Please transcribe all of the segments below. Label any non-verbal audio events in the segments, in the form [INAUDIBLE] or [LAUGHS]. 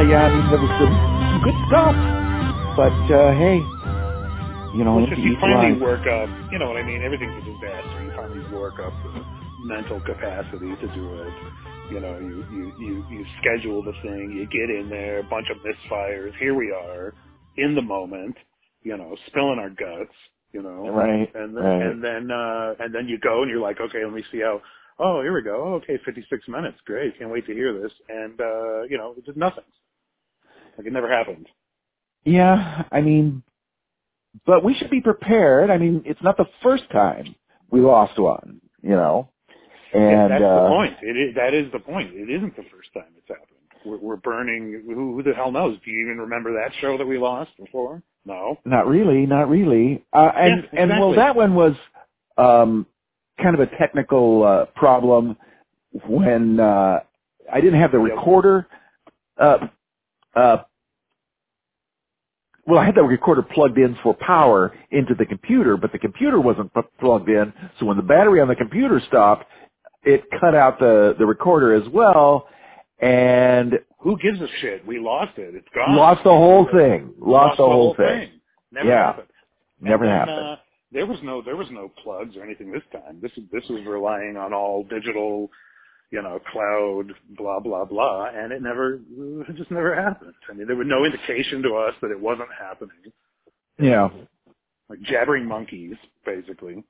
Yeah, yeah, yeah. I mean, there was some, good stuff, but uh, hey, you know, Well, if you finally line. work up, you know what I mean. Everything's a disaster. You finally work up the mental capacity to do it. You know, you you you you schedule the thing. You get in there, a bunch of misfires. Here we are, in the moment. You know, spilling our guts. You know, Right, and then right. and then uh and then you go and you're like, okay, let me see how. Oh, here we go. Oh, okay, 56 minutes. Great. Can't wait to hear this. And uh, you know, it did nothing. Like it never happened. Yeah, I mean, but we should be prepared. I mean, it's not the first time we lost one, you know, Yeah, and that's uh, the point. It is, that is the point. It isn't the first time it's happened. We're, we're burning. Who, who the hell knows? Do you even remember that show that we lost before? No. not really, not really. Uh, and Yeah, and well, that one was um, kind of a technical uh, problem when uh, I didn't have the recorder. Uh, uh, well, I had that recorder plugged in for power into the computer, but the computer wasn't p- plugged in. So when the battery on the computer stopped, it cut out the the recorder as well, and Who gives a shit? We lost it. It's gone. lost the whole thing. Lost, the, whole thing. thing. Never Yeah. happened. Never then, happened. Uh, there was no there was no plugs or anything this time. This this was relying on all digital, you know, cloud, blah blah blah, and it never it just never happened. I mean, there was no indication to us that it wasn't happening. yeah. like jabbering monkeys, basically.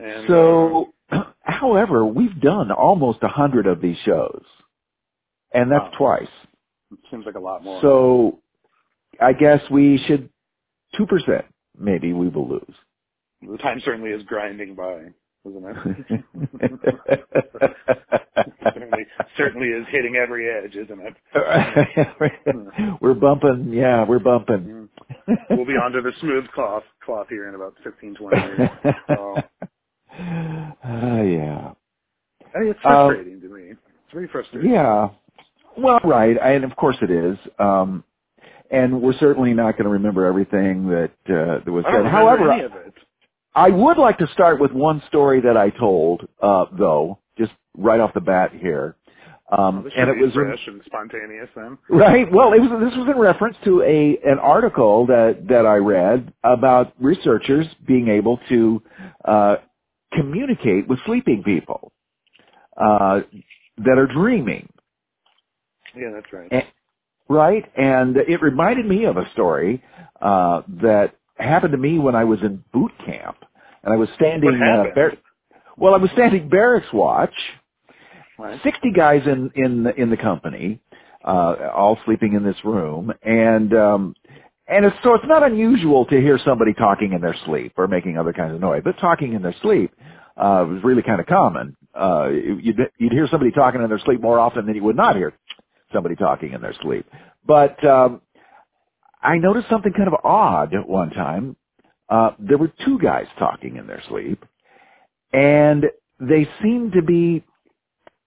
And So, um, [CLEARS THROAT] however, we've done almost a hundred of these shows, and that's Wow. twice. it seems like a lot more. So, I guess we should two percent. Maybe we will lose. the time certainly is grinding by, isn't it? [LAUGHS] [LAUGHS] certainly, certainly is hitting every edge, isn't it? [LAUGHS] we're bumping. Yeah, we're bumping. Mm. We'll be onto the smooth cloth cloth here in about 15, 20 years. So, Uh, yeah. I mean, it's Um, frustrating to me. It's very frustrating. Yeah. Well, right, and of course it is. Um, and we're certainly not going to remember everything that uh, that was said. However, any of it. I would like to start with one story that I told, uh, though, just right off the bat here. Um, This and it was in- fresh and spontaneous then. [LAUGHS] right. Well, it was this was in reference to a an article that that I read about researchers being able to uh, communicate with sleeping people uh, that are dreaming. Yeah, that's right. And, right? And it reminded me of a story uh, that happened to me when I was in boot camp, and I was standing. Uh, bar- well, I was standing barracks watch. Right. Sixty guys in in the, in the company, uh, all sleeping in this room, and um, and it's, so it's not unusual to hear somebody talking in their sleep or making other kinds of noise, but talking in their sleep uh, was really kind of common. Uh, you'd, you'd hear somebody talking in their sleep more often than you would not hear somebody talking in their sleep. But um, I noticed something kind of odd at one time. Uh, there were two guys talking in their sleep, and they seemed to be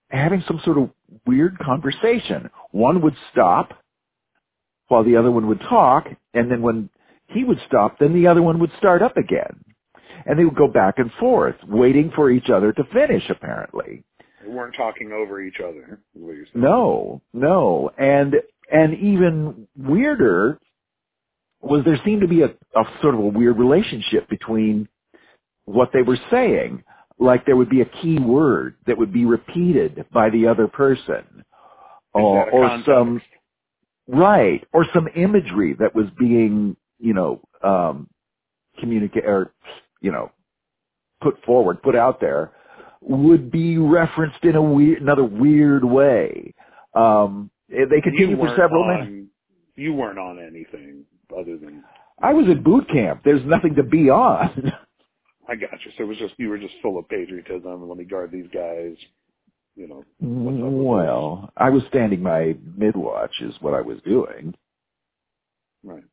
having some sort of weird conversation. One would stop while the other one would talk, and then when he would stop, then the other one would start up again. And they would go back and forth, waiting for each other to finish, apparently. They weren't talking over each other. No, no. And, and even weirder was there seemed to be a, a sort of a weird relationship between what they were saying. Like there would be a key word that would be repeated by the other person. Or, Is that a or some, right, or some imagery that was being, you know, um, communicate, or, you know, put forward, put out there, would be referenced in a weird, another weird way. Um, they continued for several minutes. you weren't on anything other than I was at boot camp. There's nothing to be on. I got you. So it was just you were just full of patriotism. Let me guard these guys. You know. well, I was standing my mid-watch is what I was doing. Right.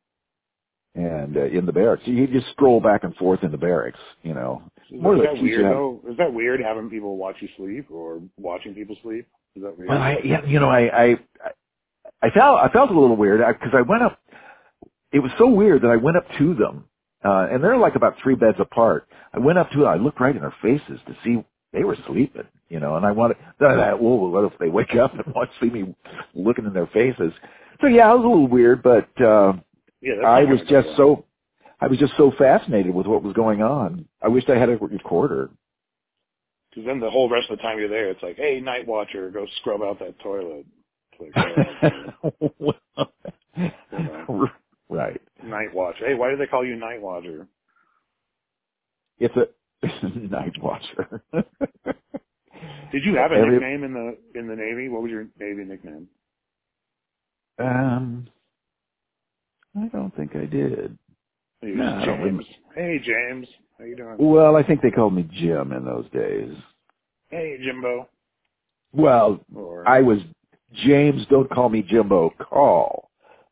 And uh, in the barracks, you just stroll back and forth in the barracks, you know. Is, More is that weird how- though? Is that weird having people watch you sleep or watching people sleep? Is that weird? Well, I, yeah, you know, I, I, I felt, I felt a little weird because I went up. It was so weird that I went up to them, uh, and they're like about three beds apart. I went up to them. I looked right in their faces to see they were sleeping, you know, and I wanted that. Well, what if they wake up and [LAUGHS] want to see me looking in their faces? So yeah, it was a little weird, but uh, Yeah, I was just well. so I was just so fascinated with what was going on. I wished I had a recorder. Because then the whole rest of the time you're there, it's like, hey, night watcher, go scrub out that toilet. Like. [LAUGHS] You know. [LAUGHS] right. night Watch. Hey, why do they call you night watcher? It's a [LAUGHS] night watcher. [LAUGHS] Did you have a Every- nickname in the in the Navy? What was your Navy nickname? Um, I don't think I did. No, James. Hey James, how you doing? Well, I think they called me Jim in those days. Hey Jimbo. Well, Or I was James. Don't call me Jimbo. Call.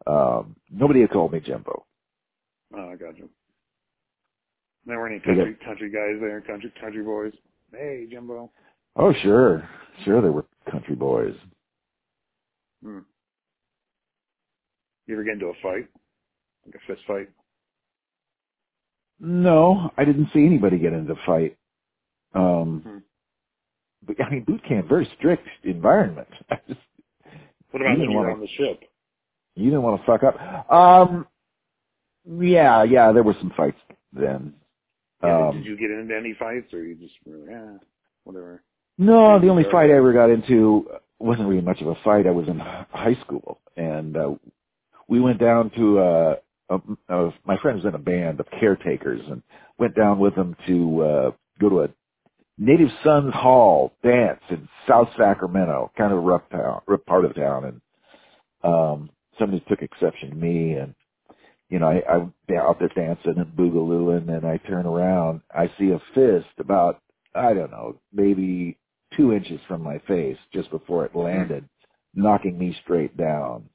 Um, nobody had called me Jimbo. oh, I got you. There were any got- country country guys there, country country boys. Hey Jimbo. Oh, sure, sure. there were country boys. Hmm. You ever get into a fight? Like a fist fight? No, I didn't see anybody get into a fight. Um, Hmm. but I mean, boot camp, very strict environment. Just, [LAUGHS] What about when you were on the ship? You didn't want to fuck up. Um, yeah, yeah, there were some fights then. Yeah, Um, did you get into any fights, or you just were yeah, whatever? No, the only fight I ever got into wasn't really much of a fight. I was in high school, and uh, we went down to uh, a, a, my friend was in a band of caretakers, and went down with them to uh, go to a Native Sons Hall dance in South Sacramento, kind of a rough town, rough part of town, and um, somebody took exception to me, and you know, I, I'm out there dancing and boogalooing, and I turn around, I see a fist about I don't know, maybe two inches from my face just before it landed, knocking me straight down.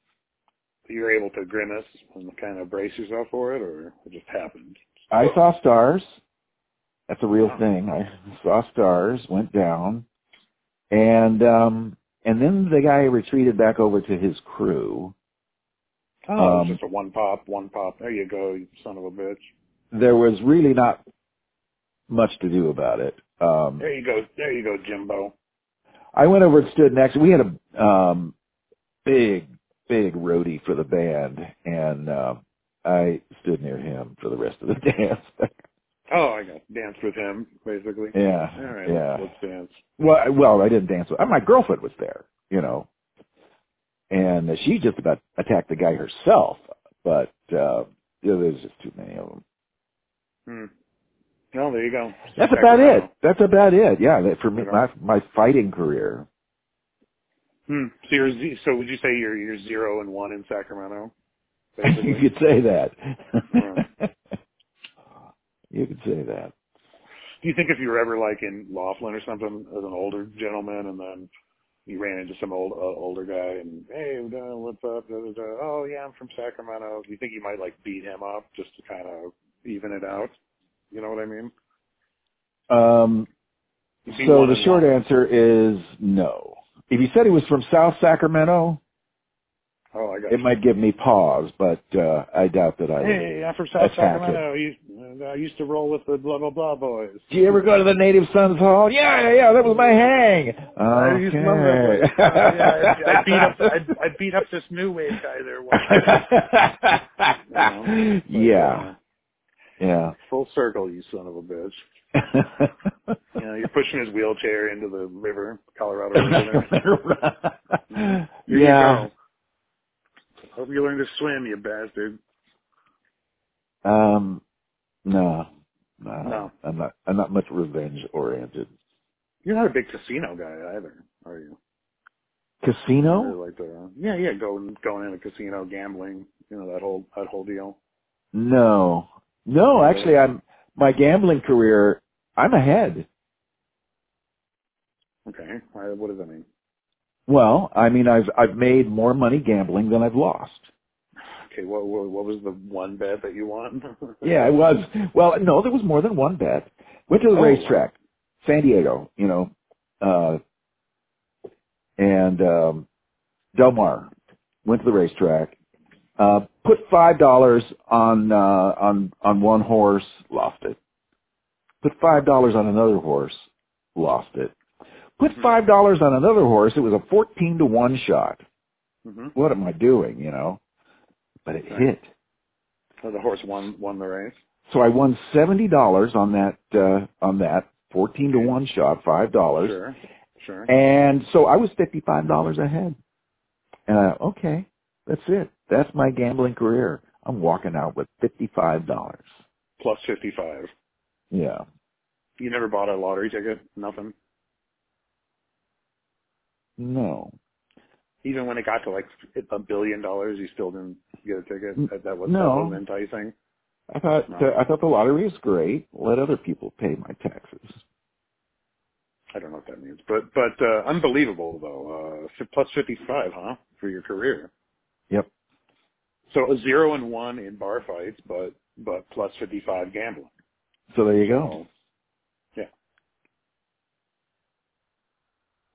You were able to grimace and kind of brace yourself for it, or it just happened? I saw stars. That's a real Wow. thing. I saw stars, went down, and um and then the guy retreated back over to his crew. Oh, it was Um, just a one pop, one pop. There you go, you son of a bitch. There was really not much to do about it. Um There you go, there you go, Jimbo. I went over and stood next. We had a um big, big roadie for the band, and uh, I stood near him for the rest of the [LAUGHS] dance. Oh, I got danced with him, basically. yeah, All right, yeah. let's, let's dance. Well, I- well, I didn't dance with. My girlfriend was there, you know, and she just about attacked the guy herself. But uh, there's just too many of them. Hmm. Well, there you go. That's about it. That's about it. Yeah, for me, my my fighting career. Hmm. So you're so would you say you're you're zero and one in Sacramento? [LAUGHS] you could say that. [LAUGHS] You could say that. Do you think if you were ever like in Laughlin or something as an older gentleman, and then you ran into some old uh, older guy, and hey, what's up? Da, da, da. Oh yeah, I'm from Sacramento. Do you think you might like beat him up just to kind of even it out? You know what I mean? Um, so the short answer is no. If he said he was from South Sacramento, Oh, I got it you. might give me pause, but uh, I doubt that I would. Hey, I'm from South attack Sacramento. I used, I used to roll with the blah blah blah boys. Do you ever go to the Native Sons Hall? Yeah, yeah, yeah. That was my hang. I used to love that place. Uh, yeah, I, I [LAUGHS] beat up I, I beat up this new wave guy there once. [LAUGHS] know, but, yeah, uh, yeah. full circle, you son of a bitch. [LAUGHS] You know, you're pushing his wheelchair into the river, Colorado River. There. Here yeah. Hope you learn to swim, you bastard. Um, no, no, No. I'm not. I'm not much revenge oriented. You're not a big casino guy either, are you? Casino? Like the yeah, yeah, going going in a casino, gambling, you know that whole that whole deal. No, no. Actually, I'm my gambling career. I'm ahead. Okay, what does that mean? Well, I mean, I've I've made more money gambling than I've lost. Okay, what what, what was the one bet that you won? [LAUGHS] Yeah, it was. Well, no, there was more than one bet. Went to the Oh, racetrack, San Diego, you know, uh, and um, Del Mar. Went to the racetrack. Uh, put five dollars on uh, on on one horse, lost it. Put five dollars on another horse, lost it. Put Mhm. five dollars on another horse. It was a fourteen to one shot. hmm What am I doing? You know. But it hit. So the horse won won the race. So I won seventy dollars on that uh on that fourteen to one shot, five dollars. Sure, sure. And so I was fifty five dollars ahead. And I okay, that's it. That's my gambling career. I'm walking out with fifty five dollars. Plus fifty five. Yeah. You never bought a lottery ticket? Nothing. No. Even when it got to like a billion dollars, you still didn't get a ticket. That, that was no. enticing. I thought No. I thought the lottery was great. Let other people pay my taxes. I don't know what that means, but but uh, unbelievable though. Uh, plus fifty five, huh, for your career. Yep. So a zero and one in bar fights, but but plus fifty five gambling. So there you go. So, yeah.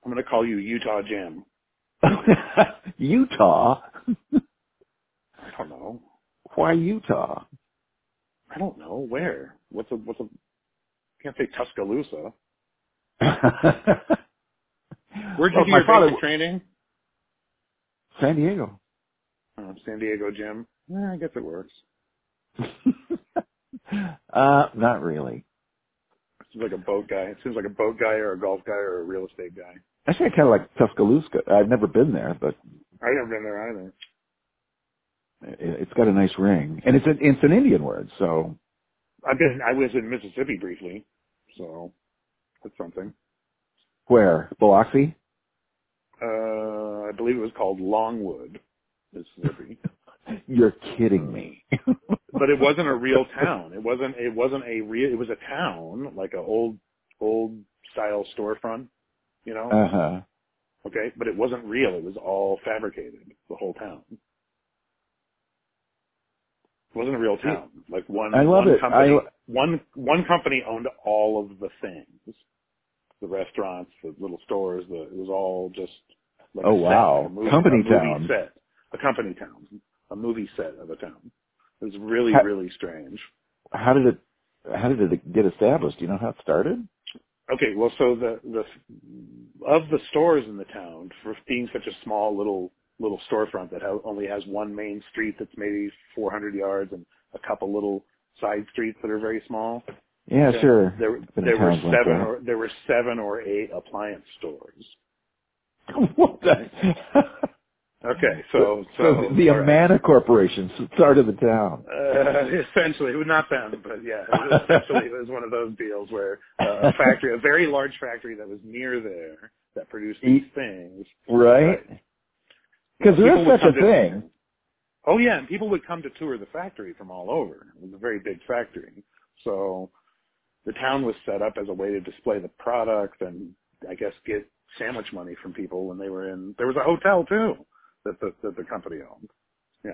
I'm gonna call you Utah Jim. [LAUGHS] Utah? I don't know. Why Utah? I don't know where. What's a what's a? Can't say Tuscaloosa. [LAUGHS] Where'd you Well, do my your father- basic training? San Diego. Uh, San Diego Jim. Yeah, I guess it works. [LAUGHS] uh, not really. Seems like a boat guy. It seems like a boat guy or a golf guy or a real estate guy. Actually, I kind of like Tuscaloosa. I've never been there, but I've never been there either. it- it's got a nice ring, and it's an it's an Indian word. So I've been. I was in Mississippi briefly, so that's something. where Biloxi? Uh, I believe it was called Longwood, Mississippi. [LAUGHS] You're kidding me. [LAUGHS] but it wasn't a real town. It wasn't. It wasn't a real. It was a town, like a old, old style storefront. You know. uh huh. okay, but it wasn't real. It was all fabricated. The whole town. It wasn't a real town. Like one. I love one it. Company, I- one one company owned all of the things. The restaurants, the little stores. The it was all just. Like Oh, set, wow. movie, Company town. set, a company town, a movie set of a town. It was really, Ha- really strange. How did it? How did it get established? Do you know how it started? Okay, well, so the the of the stores in the town, for being such a small little little storefront that ha- only has one main street that's maybe 400 yards and a couple little side streets that are very small. Yeah, sure. There there were towns like seven or there were seven or eight appliance stores. [LAUGHS] what the? [LAUGHS] Okay, so so, so, the right. Amana Corporation started the town. Uh, [LAUGHS] essentially, not them, but yeah, it was essentially it was one of those deals where uh, a [LAUGHS] factory, a very large factory that was near there that produced these things. Right? Because there People such a come to- thing. Oh yeah, and people would come to tour the factory from all over. It was a very big factory, so the town was set up as a way to display the product and I guess get sandwich money from people when they were in. There was a hotel too that the that the company owned. Yeah,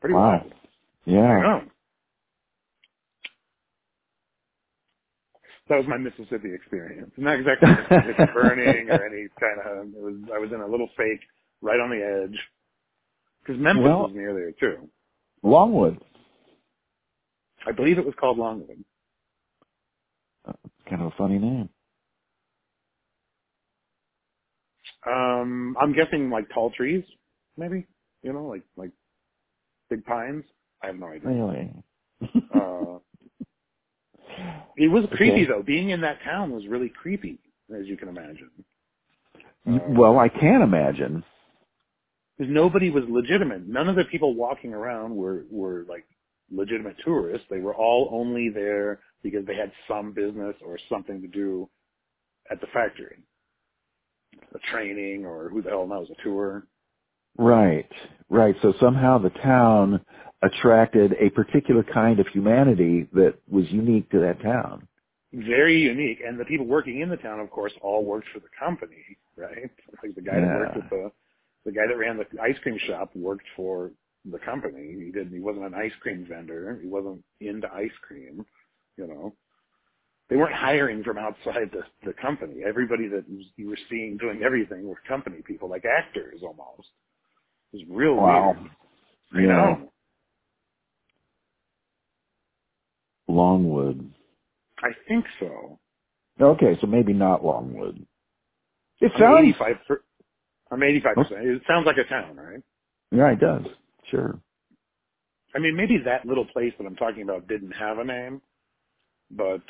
pretty Wow. wild. I Yeah. know. That was my Mississippi experience. Not exactly [LAUGHS] Mississippi burning or any kind of. It was. I was in a little fake right on the edge because Memphis Well- was near there too. Longwood. I believe it was called Longwood. Uh, kind of a funny name. Um, I'm guessing like tall trees, maybe. You know, like like big pines. I have no idea. Really? Uh, [LAUGHS] it was [LAUGHS] creepy Okay. though. Being in that town was really creepy, as you can imagine. Uh, well, I can imagine. because nobody was legitimate. None of the people walking around were were like legitimate tourists. They were all only there because they had some business or something to do at the factory, a training or who the hell knows, a tour. Right. Right. So somehow the town attracted a particular kind of humanity that was unique to that town. Very unique, and the people working in the town, of course, all worked for the company, right? Like the guy that worked Yeah. at the the guy that ran the ice cream shop worked for the company. He didn't. He wasn't an ice cream vendor. He wasn't into ice cream. You know, they weren't hiring from outside the the company. Everybody that you were seeing doing everything were company people, like actors almost. It was real Wow. weird. I Yeah. know. Longwood. I think so. Okay, so maybe not Longwood. It I'm sounds 85 per, I'm 85 percent. It sounds like a town, right? yeah, it does. Sure. I mean, maybe that little place that I'm talking about didn't have a name, but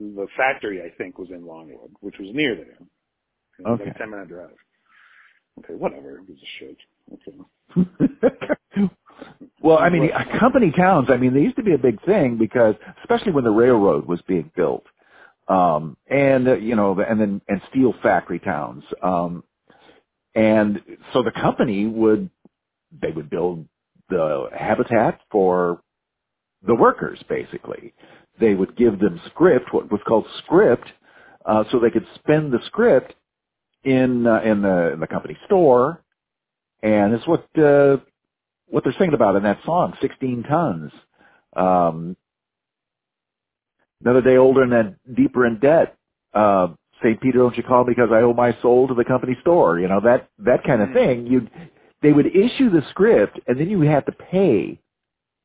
the factory I think was in Longwood, which was near there. It was like Okay. a 10 minute drive. Okay, whatever. It was a shit. Okay. [LAUGHS] well, I mean, company towns. I mean, they used to be a big thing because, especially when the railroad was being built, um, and uh, you know, and then and steel factory towns, um, and so the company would they would build the habitat for the workers, basically. They would give them script, what was called script, uh, so they could spend the script in uh, in the in the company store, and it's what uh, what they're singing about in that song, 16 tons. Um, another day older and then deeper in debt. Uh, St. Peter, don't you call because I owe my soul to the company store. You know, that, that kind of Mhm. thing. You, they would issue the script and then you would have to pay,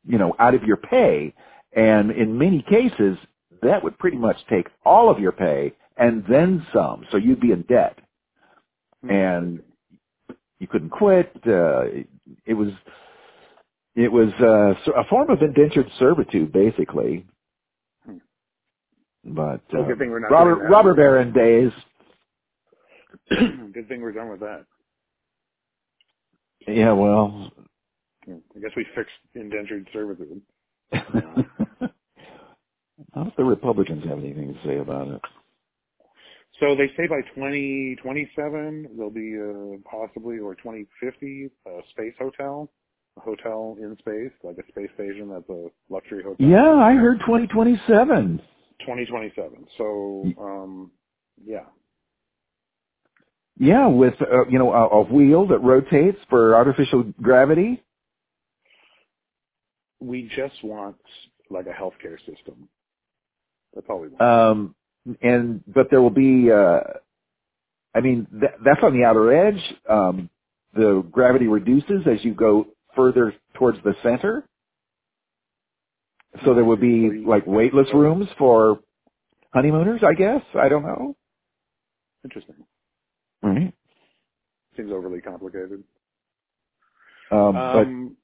you know, out of your pay. And in many cases, that would pretty much take all of your pay and then some. So you'd be in debt and you couldn't quit. Uh, it, it was, it was uh, a form of indentured servitude, basically. Hmm. But Well, uh, good thing we're not Robert doing. robber baron days, [CLEARS THROAT] good thing we're done with that. yeah. Well, I guess we fixed indentured servitude. [LAUGHS] I don't know if the Republicans have anything to say about it. So they say by 2027 there'll be uh, possibly, or 2050, a space hotel, a hotel in space, like a space station that's a luxury hotel. Yeah, I heard 2027. 2027. So, um, yeah. Yeah, with uh, you know a, a wheel that rotates for artificial gravity. We just want like a healthcare system. That's all we want. Um, and but there will be. Uh, I mean, th- that's on the outer edge. Um, the gravity reduces as you go further towards the center. So there would be like weightless rooms for honeymooners, I guess. I don't know. Interesting. Right. Seems overly complicated. Um, Um,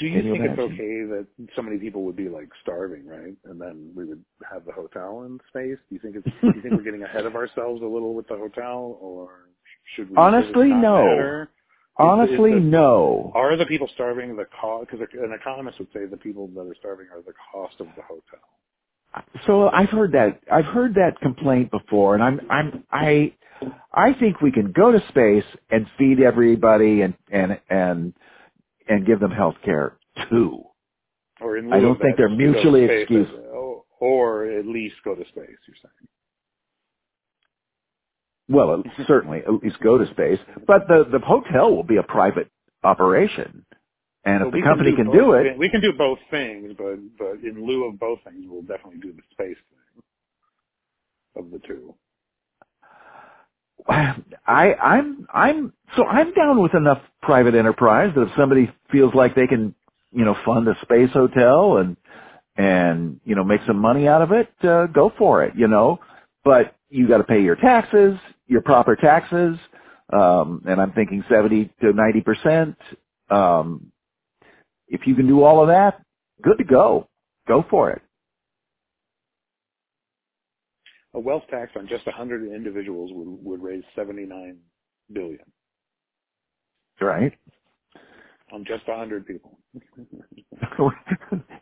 do you think it's okay that so many people would be like starving, right? And then we would have the hotel in space. Do you think it's? do you think we're getting ahead of ourselves a little with the hotel, or should we? Honestly, no. honestly, is the- no. Are the people starving the cost? Because an economist would say the people that are starving are the cost of the hotel. So I've heard that. I've heard that complaint before, and I'm I'm I I think we can go to space and feed everybody and and and and give them health care too. Or in I don't think they're just to go to mutually exclusive. or- at least go to space. You're saying. Well, certainly at least go to space, but the the hotel will be a private operation, and Well, if the company can, both do it, We can do both things, but but in lieu of both things, we'll definitely do the space thing of the two. I I'm I'm so I'm down with enough private enterprise that if somebody feels like they can, you know, fund a space hotel and and you know make some money out of it, uh, go for it, you know. But you got to pay your taxes, your proper taxes, um, and I'm thinking seventy to ninety percent. Um, if you can do all of that, good to go. Go for it. A wealth tax on just 100 individuals would would raise 79 billion Right? on just 100 people. [LAUGHS]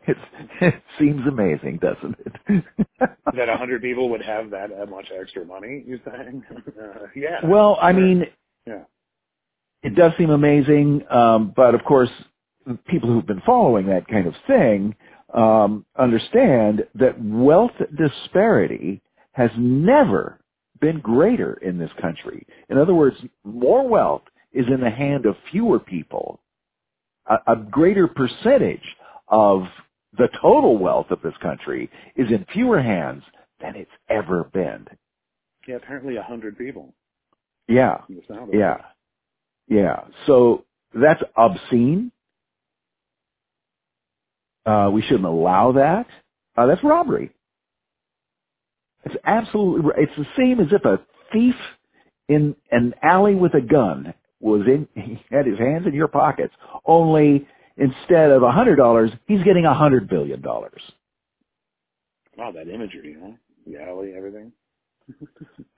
it's, it seems amazing, doesn't it? [LAUGHS] that 100 people would have that that much extra money. you're saying? Uh, yeah. well, I mean, yeah. it does seem amazing, um, but of course, people who've been following that kind of thing um, understand that wealth disparity has never been greater in this country. In other words, more wealth is in the hand of fewer people. A, a greater percentage of the total wealth of this country is in fewer hands than it's ever been. Yeah. Apparently, a 100 people. Yeah, from the sound of yeah, it. yeah. So that's obscene. Uh, we shouldn't allow that. Uh, that's robbery. It's absolutely right. It's the same as if a thief in an alley with a gun was in, [LAUGHS] he had his hands in your pockets. Only instead of a hundred dollars, he's getting a hundred billion dollars. Wow, that imagery, huh? The alley, everything. [LAUGHS] [LAUGHS]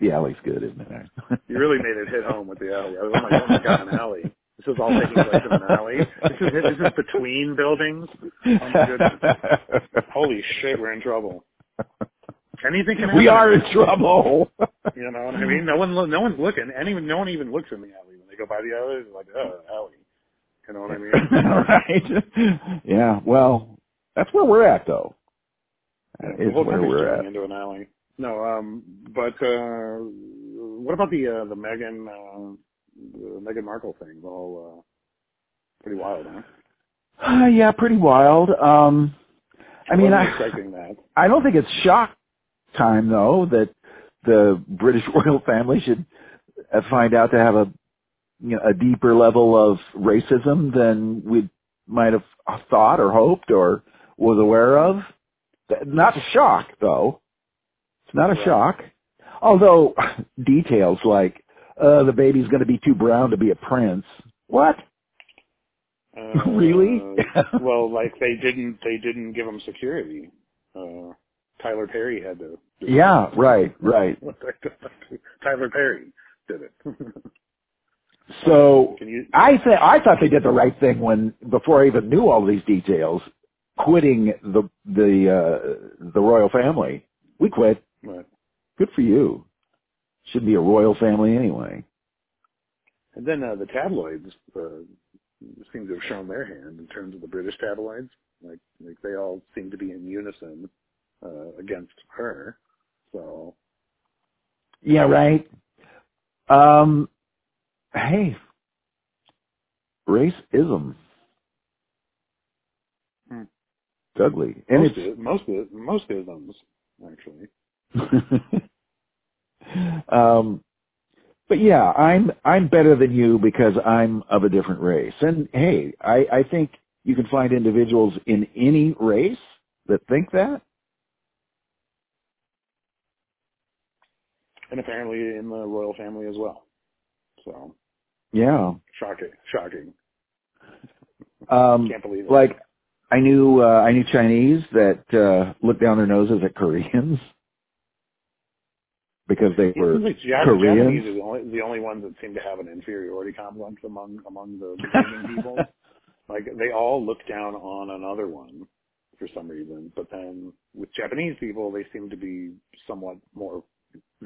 the alley's good, isn't it? you really made it hit home with the alley. I was like, oh my god, an alley. This is all taking place in an alley. This is this is between buildings. Oh my goodness. Holy shit, we're in trouble. Anything can happen. We are in trouble. you know what I mean? No one no one's looking. Anyone no one even looks in the alley when they go by the alley. It's like, oh, alley. You know what I mean? [LAUGHS] right. Yeah. Well, that's where we're at, though. Yeah, is where we're at. into an alley. No, um, but uh, what about the uh, the Meghan? uh, the Meghan Markle thing? All uh, pretty wild, huh? Uh, yeah, pretty wild. Um, I mean, wasn't I, expecting that. [LAUGHS] I don't think it's shock time though that the British [LAUGHS] royal family should uh, find out to have a you know a deeper level of racism than we might have thought or hoped or was aware of. Not a shock though. It's not a Right. shock. Although [LAUGHS] details like uh the baby's going to be too brown to be a prince. What? Uh, [LAUGHS] Really? [LAUGHS] well, [LAUGHS] like they didn't they didn't give him security. Uh, Tyler Perry had to. Yeah, it. right, right. Tyler Perry did it. So Can you? I th- I thought they did the right thing when before I even knew all these details, quitting the the uh, the royal family. We quit. What? Good for you. Shouldn't be a royal family anyway. And then uh, the tabloids uh, seem to have shown their hand in terms of the British tabloids. Like, like they all seem to be in unison uh, against her. So Yeah, right. Um, hey, racism. Hmm. It's ugly, and most it's it, most is, most isms actually. [LAUGHS] um, but yeah, I'm I'm better than you because I'm of a different race. And hey, I, I think you can find individuals in any race that think that. And apparently in the royal family as well. So Yeah. shocking, shocking. Um, Can't believe it. like I knew uh, I knew Chinese that uh, looked down their noses at Koreans [LAUGHS] because they were like Jap- Koreans. Japanese are the only, the only ones that seem to have an inferiority complex among among the, [LAUGHS] the Asian people. Like they all look down on another one for some reason, but then with Japanese people, they seem to be somewhat more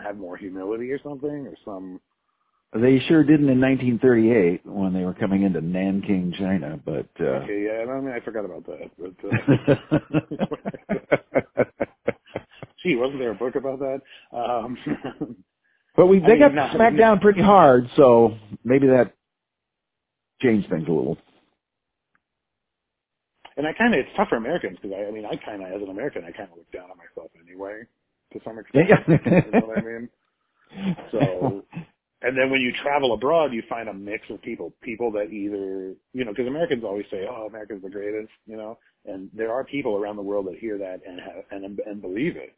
have more humility or something, or some. They sure didn't in 1938 when they were coming into Nanking, China. But uh, Okay, yeah, I mean, I forgot about that. But uh, [LAUGHS] [LAUGHS] gee, wasn't there a book about that? Um, [LAUGHS] but we [LAUGHS] I they mean, got not- smacked down pretty hard, so maybe that changed things a little. and I kind of it's tough for Americans because I, I mean, I kind of as an American, I kind of look down on myself anyway to some extent. Yeah. you know what I mean? [LAUGHS] So, and then when you travel abroad, you find a mix of people, people that either, you know, because Americans always say, "Oh, America's the greatest," you know, and there are people around the world that hear that and have and and believe it.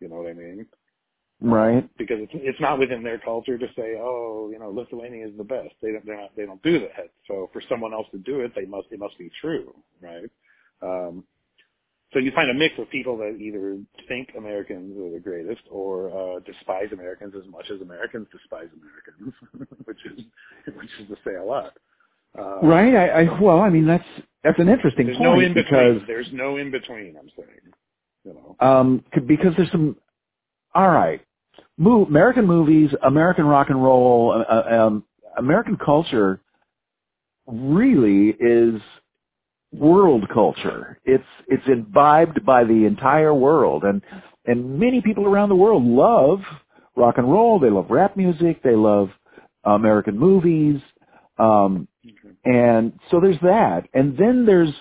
You know what I mean? right. Because it's it's not within their culture to say, "Oh, you know, Lithuania is the best." They don't they're not they don't do that. So for someone else to do it, they must it must be true, right? Um, so you find a mix of people that either think Americans are the greatest or uh, despise Americans as much as Americans despise Americans, [LAUGHS] which is which is to say a lot. Uh, Right. I, I well, I mean that's that's an interesting There's point no in between. because There's no in between. I'm saying, you know. um because there's some all right Mo- American movies, American rock and roll, uh, uh, um, American culture really is world culture. It's it's imbibed by the entire world, and and many people around the world love rock and roll. They love rap music. They love American movies. Um, and so there's that. And then there's,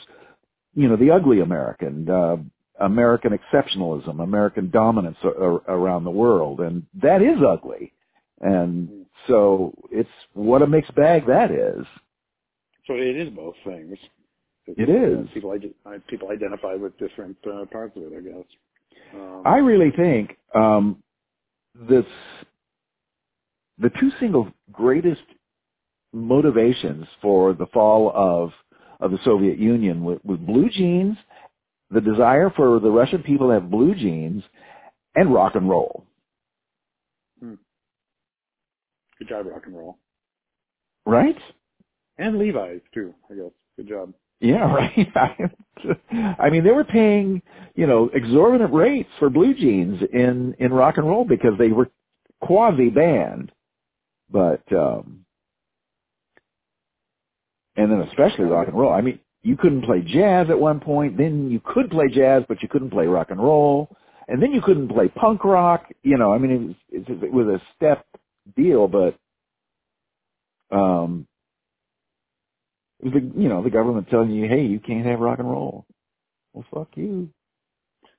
you know, the ugly American, uh, American exceptionalism, American dominance a- a- around the world. And that is ugly. And so it's what a mixed bag that is. So it is both things. It is. People people identify with different uh, parts of it, I guess. Um, I really think um, this the two single greatest motivations for the fall of of the Soviet Union with, with blue jeans, the desire for the Russian people to have blue jeans, and rock and roll. good job, rock and roll, Right? and Levi's too. I guess. Good job. Yeah, [LAUGHS] right. I mean, they were paying, you know, exorbitant rates for blue jeans in in rock and roll because they were quasi banned. But um and then especially rock and roll. I mean, you couldn't play jazz at one point, then you could play jazz, but you couldn't play rock and roll, and then you couldn't play punk rock, you know, I mean it was it was a step deal, but um it was the you know, the government telling you, "Hey, you can't have rock and roll." Well, fuck you.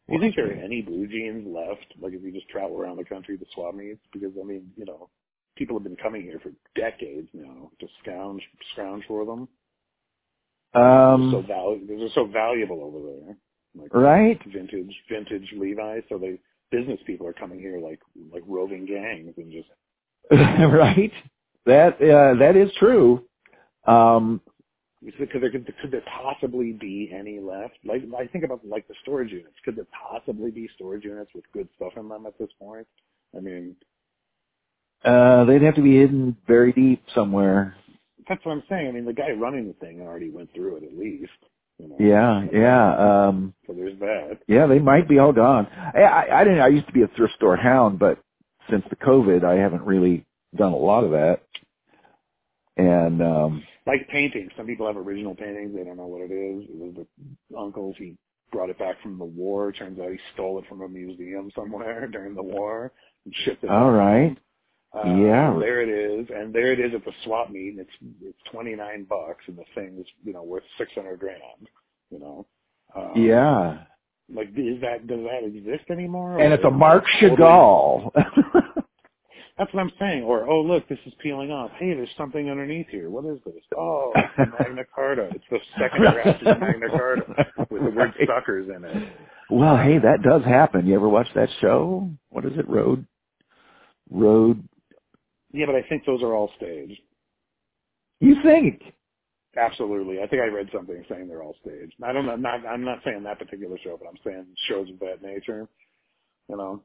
Do you think there are any blue jeans left? Like if you just travel around the country to swap meets? Because I mean, you know, people have been coming here for decades now to scrounge scrounge for them. Um, so val- they're so valuable over there. Like right? vintage vintage Levi's. So they business people are coming here like like roving gangs and just [LAUGHS] right? That uh, that is true. Um, could there could, could there possibly be any left? Like I think about like the storage units. Could there possibly be storage units with good stuff in them at this point? I mean, uh, they'd have to be hidden very deep somewhere. That's what I'm saying. I mean, the guy running the thing already went through it at least. You know? Yeah, yeah, um, So there's that. yeah. They might be all gone. I, I, I didn't. I used to be a thrift store hound, but since the COVID, I haven't really done a lot of that. And um, Like paintings. Some people have original paintings. They don't know what it is. It was the uncle's. He brought it back from the war. Turns out he stole it from a museum somewhere [LAUGHS] during the war and shipped it. all right, Uh, Yeah. There it is, and there it is at the swap meet, and it's it's twenty nine bucks, and the thing's you know worth six hundred grand. You know. Um, yeah. Like, is that does that exist anymore? And it's a is Marc Chagall. [LAUGHS] That's what I'm saying. Or oh look, this is peeling off. Hey, there's something underneath here. What is this? Oh, it's the Magna Carta. It's the second [LAUGHS] draft of the Magna Carta with the word suckers in it. Well, hey, that does happen. You ever watch that show? What is it? Road, Road. Yeah, but I think those are all staged. You think? Absolutely. I think I read something saying they're all staged. I don't know. Not, I'm not saying that particular show, but I'm saying shows of that nature. You know.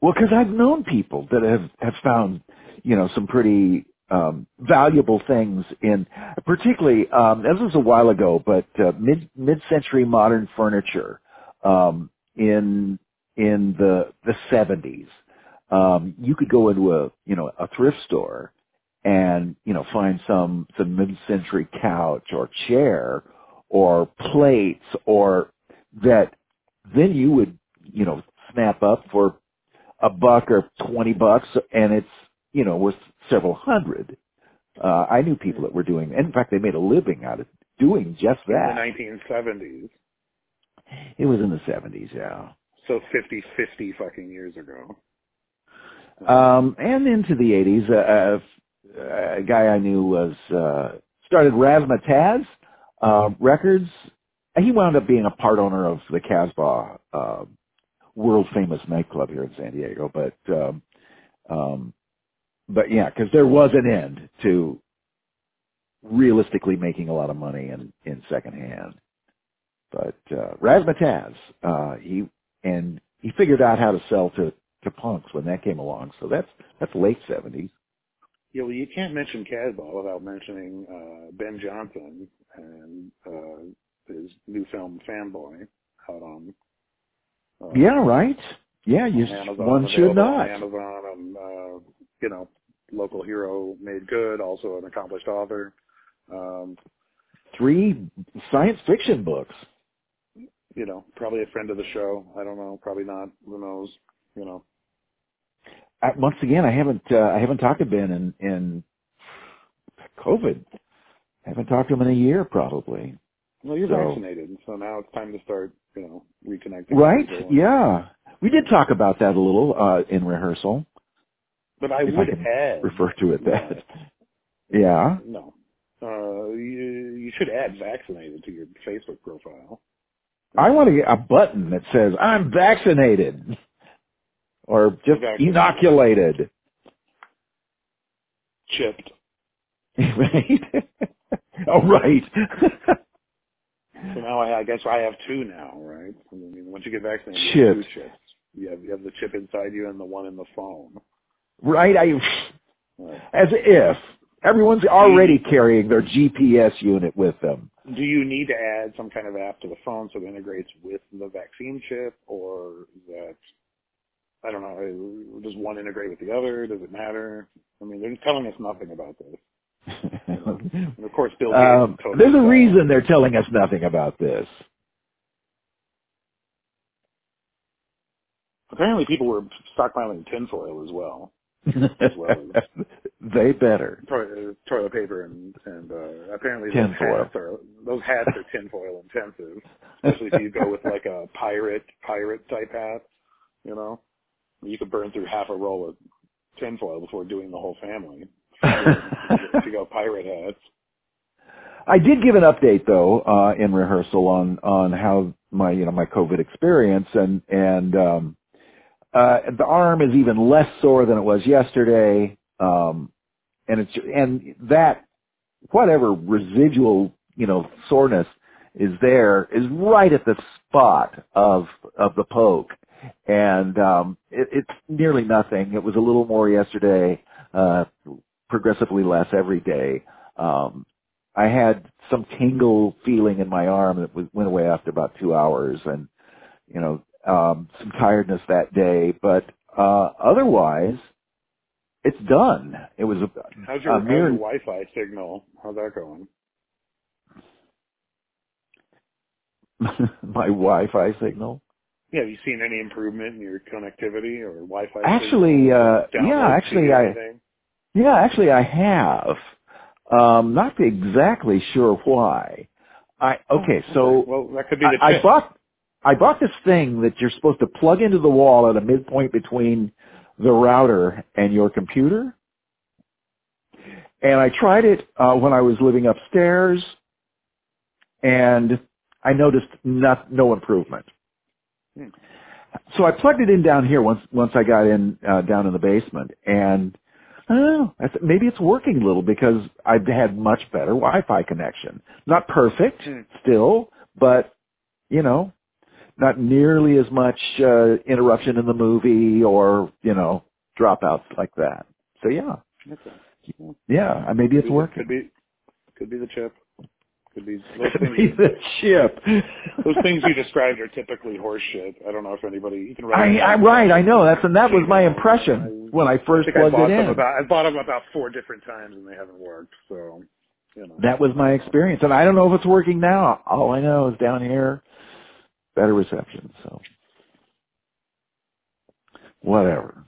Well, because I've known people that have have found, you know, some pretty um, valuable things in, particularly. Um, this was a while ago, but uh, mid mid century modern furniture um, in in the the seventies. Um, you could go into a you know a thrift store and you know find some some mid century couch or chair or plates or that then you would you know snap up for a buck or twenty bucks and it's you know worth several hundred uh i knew people that were doing and in fact they made a living out of doing just that In the 1970s. it was in the seventies yeah So 50, 50 fucking years ago. Um and into the eighties uh, uh a guy i knew was uh started razzmatazz uh records. He wound up being a part owner of the casbah uh world famous nightclub here in san diego but um um but yeah because there was an end to realistically making a lot of money in in secondhand. But uh razzmatazz uh he and he figured out how to sell to to punks when that came along so that's that's late seventies Yeah, well, you can't mention Casbah without mentioning uh, Ben Johnson and uh, his new film Fanboy out on uh, yeah right yeah you on Amazon, one should available on not Amazon and uh, you know local hero made good, also an accomplished author. Um, three science fiction books you know, probably a friend of the show. I don't know, probably not. Who knows? You know, I, once again i haven't uh, i haven't talked to ben in in covid. I haven't talked to him in a year probably. Well, you're So- vaccinated, so now it's time to start, you know, reconnecting. right? yeah. We did talk about that a little uh in rehearsal. But I I would can add refer to it that [LAUGHS] yeah. No. Uh, you, you should add vaccinated to your Facebook profile. I want to get a button that says I'm vaccinated or just Vaccinated. inoculated. Chipped. [LAUGHS] right? oh, right. [LAUGHS] So now I, I guess I have two now, right? I mean, once you get vaccinated, you have two Chips. chips. You have you have the chip inside you and the one in the phone. right? I, Right. as if everyone's already carrying their GPS unit with them. Do you need to add some kind of app to the phone so it integrates with the vaccine chip, or is that I don't know? Does one integrate with the other? Does it matter? I mean, they're telling us nothing about this. [LAUGHS] And of course, Bill Um, totally there's a wrong. reason they're telling us nothing about this. Apparently, people were stockpiling tinfoil as well, as well [LAUGHS] they better. toilet, toilet paper, and and uh, apparently those hats are those hats are tinfoil intensive, especially if you go with like a pirate pirate type hat. You know, you could burn through half a roll of tinfoil before doing the whole family. [LAUGHS] if you go pirate hats. I did give an update though uh, in rehearsal on on how my you know my COVID experience and and um, uh, the arm is even less sore than it was yesterday, um, and it's and that whatever residual you know soreness is there is right at the spot of of the poke, and um, it, it's nearly nothing. It was a little more yesterday, uh, progressively less every day. Um, I had some tingle feeling in my arm that was, went away after about two hours, and you know um, some tiredness that day. But uh, otherwise, it's done. It was a, How's your, a how's your Wi-Fi signal? How's that going? [LAUGHS] my Wi-Fi signal. Yeah, have you seen any improvement in your connectivity or Wi-Fi? Actually, uh, yeah, actually, I yeah, actually, I have. Um, not exactly sure why. I okay, Oh, so well, that could be the I, I bought I bought this thing that you're supposed to plug into the wall at a midpoint between the router and your computer. And I tried it uh, when I was living upstairs, and I noticed not, no improvement. So I plugged it in down here once once I got in uh, down in the basement, and I don't know. I th- maybe it's working a little because I've had much better Wi-Fi connection. Not perfect Hmm. still, but you know, not nearly as much uh, interruption in the movie or you know dropouts like that. So yeah, Okay. yeah, maybe it's be the- working. Could be, could be the chip. Could be [LAUGHS] those Could things. be the chip. [LAUGHS] Those things you described are typically horseshit. I don't know if anybody you can write. I, I right, I know that's and that was my impression I- when I I first I plugged bought it in. about I bought them about four different times and they haven't worked. So, you know. That was my experience, and I don't know if it's working now. All I know is down here, better reception. So, whatever.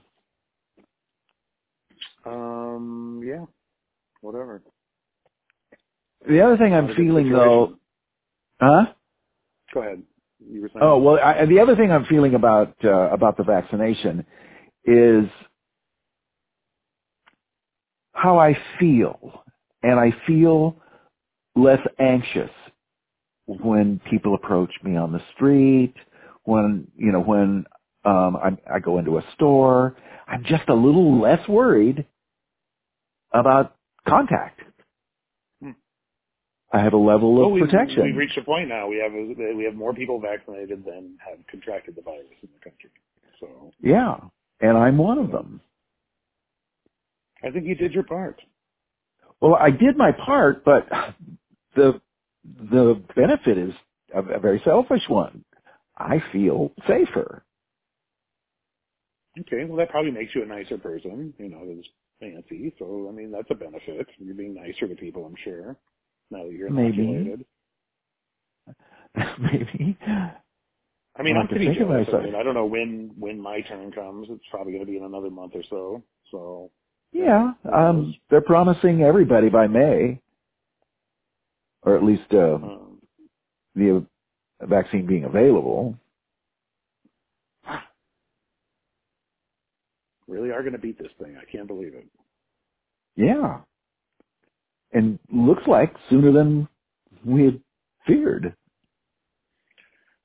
Um. Yeah. Whatever. The other thing I'm feeling though, huh? Go ahead. You were saying. Oh well, I, the other thing I'm feeling about uh, about the vaccination is how I feel, and I feel less anxious when people approach me on the street, when you know when um, I, I go into a store. I'm just a little less worried about contact. I have a level of Well, we, protection. We've reached a point now. We have a, we have more people vaccinated than have contracted the virus in the country. So yeah, and I'm one of them. I think you did your part. Well, I did my part, but the the benefit is a, a very selfish one. I feel safer. Okay, well that probably makes you a nicer person. You know, it's fancy. So I mean, that's a benefit. You're being nicer to people, I'm sure. Now that you're Maybe. [LAUGHS] Maybe. I mean, I'm to pretty think of jealous. I mean, I don't know when when my turn comes. It's probably going to be in another month or so. So Yeah, um, they're promising everybody by May, or at least uh, um, the vaccine being available. really are going to beat this thing. I can't believe it. Yeah, and looks like sooner than we had feared.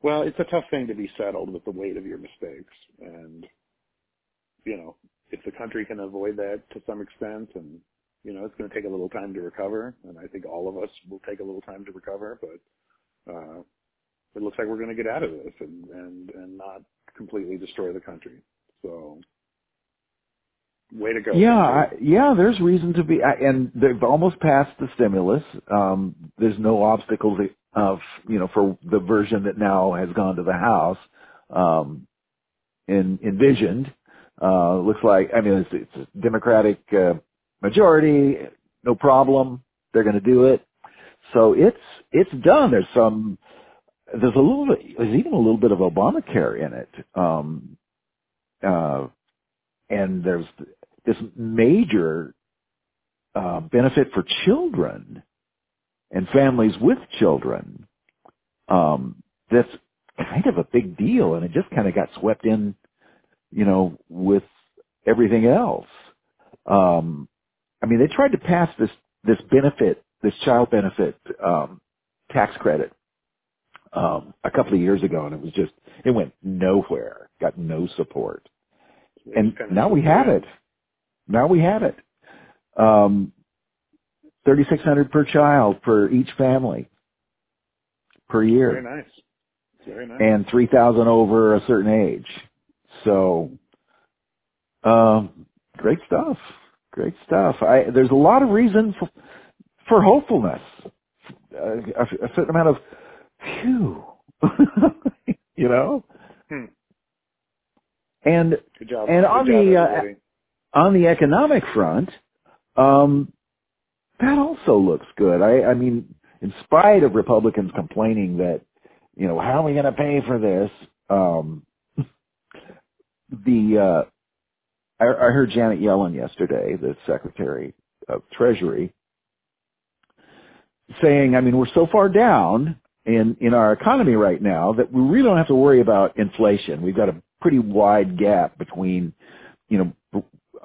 Well, it's a tough thing to be settled with the weight of your mistakes, and you know, if the country can avoid that to some extent, and you know, it's going to take a little time to recover, and I think all of us will take a little time to recover, but uh, it looks like we're going to get out of this and and and not completely destroy the country. So, way to go! Yeah, I, yeah. There's reason to be, I- and they've almost passed the stimulus. Um, there's no obstacles of you know for the version that now has gone to the House. Um, in, envisioned. Uh, looks like, I mean, it's, it's a Democratic uh, majority, no problem. They're going to do it. So it's it's done. There's some there's a little bit there's even a little bit of Obamacare in it. Um, uh, and there's this major uh, benefit for children and families with children. Um, that's kind of a big deal, and it just kind of got swept in, you know, with everything else. Um, I mean, they tried to pass this this benefit, this child benefit um, tax credit, um, a couple of years ago, and it was just it went nowhere, got no support, It's and now we have it. Now we have it. Um, Thirty six hundred per child for each family per year. Very nice. Very nice. and three thousand over a certain age. So, um, great stuff. Great stuff. I, there's a lot of reason for, for hopefulness. Uh, a, a certain amount of, phew, [LAUGHS] you know. Hmm. And Good job. And Good on job, the, uh. On the economic front, um, that also looks good. I, I mean, in spite of Republicans complaining that, you know, how are we going to pay for this? Um, the uh, I, I heard Janet Yellen yesterday, the Secretary of Treasury, saying, I mean, we're so far down in in our economy right now that we really don't have to worry about inflation. We've got a pretty wide gap between, you know,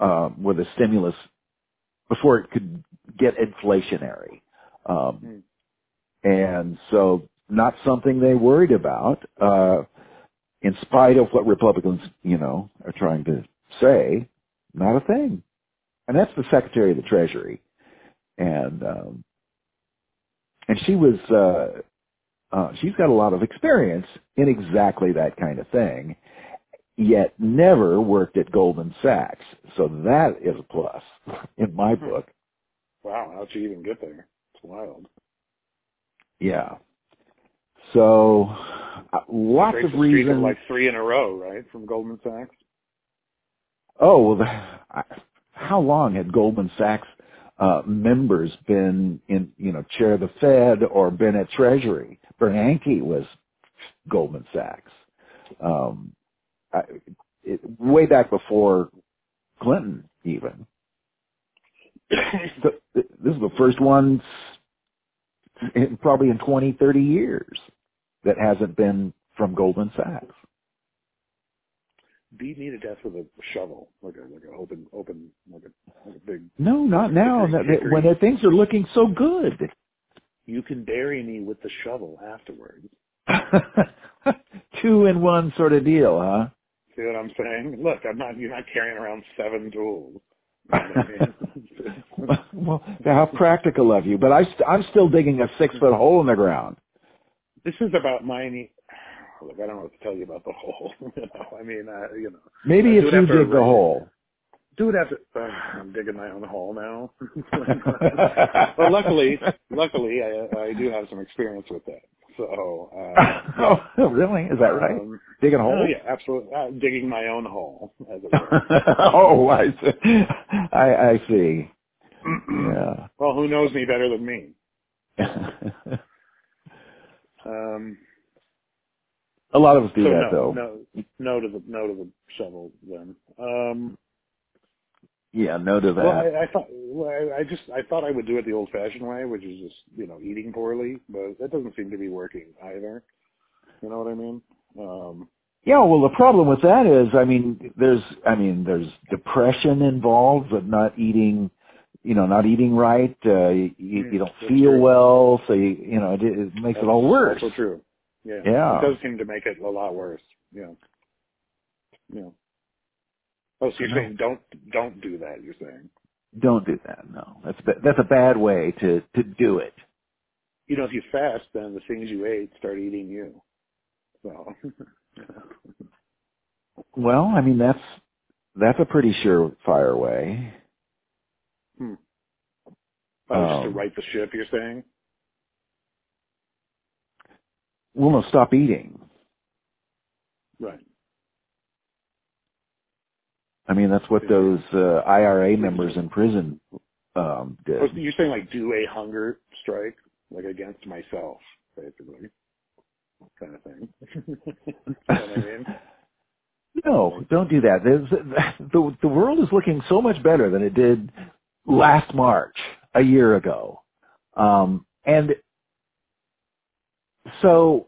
uh, with the stimulus before it could get inflationary, um, and so not something they worried about. Uh, in spite of what Republicans, you know, are trying to say, not a thing. And that's the Secretary of the Treasury, and um, and she was uh, uh, she's got a lot of experience in exactly that kind of thing, yet never worked at Goldman Sachs. So that is a plus [LAUGHS] in my Hmm. book. Wow, how'd you even get there? It's wild. Yeah. So uh, lots of reasons. of like three in a row, right, from Goldman Sachs. Oh, well, the, I, how long had Goldman Sachs uh, members been in, you know, chair of the Fed or been at Treasury? Bernanke was Goldman Sachs. Um, I, it, way back before Clinton, even. [COUGHS] So, this is the first one, in, probably in 20, 30 years, that hasn't been from Goldman Sachs. Beat me to death with a shovel, like a like a open open like a like a big. No, not now. Hickory- That- that- When things are looking so good. You can bury me with the shovel afterwards. [LAUGHS] Two in one sort of deal, huh? See what I'm saying? Look, I'm not. You're not carrying around seven tools. You know what I mean? [LAUGHS] well, how practical of you. But I st- I'm still digging a six foot hole in the ground. this is about mining. [SIGHS] Look, I don't know what to tell you about the hole. [LAUGHS] you know, I mean, uh, you know, Maybe if you dig the rain. hole. do it after. Uh, I'm digging my own hole now. [LAUGHS] well, luckily, luckily, I, I do have some experience with that. So, uh, [LAUGHS] oh, really? Is that right? um, Digging a oh hole? yeah, absolutely. Uh, digging my own hole, as it were. [LAUGHS] oh, I see. I, I see. [CLEARS THROAT] Yeah. well, who knows me better than me? [LAUGHS] Um, a lot of us do so that, no, though. no, no to the no to the shovel then. Um, Yeah, no to that. well, I, I thought well, I, I just I thought I would do it the old-fashioned way, which is just you know eating poorly, but that doesn't seem to be working either. You know what I mean? Um, Yeah, well, the problem with that is, I mean, there's, I mean, there's depression involved with not eating, you know, not eating right. Uh, you, you you don't that's feel true. well, so you, you know, it, it makes it all worse. Also true. Yeah. Yeah. It does seem to make it a lot worse. Yeah. Yeah. Oh, so you're No. saying don't don't do that? You're saying Don't do that. No, that's that's a bad way to to do it. you know if you fast, then the things you ate start eating you. So [LAUGHS] Well, I mean that's that's a pretty surefire way. hmm. oh, just to Um, right the ship. You're saying Well, no, stop eating. right? I mean that's what those uh, IRA members in prison um, Oh, did. so you're saying like do a hunger strike, like against myself, basically, kind of thing. [LAUGHS] you know what I mean? No, don't do that. There's, the the world is looking so much better than it did last March, a year ago, um, and so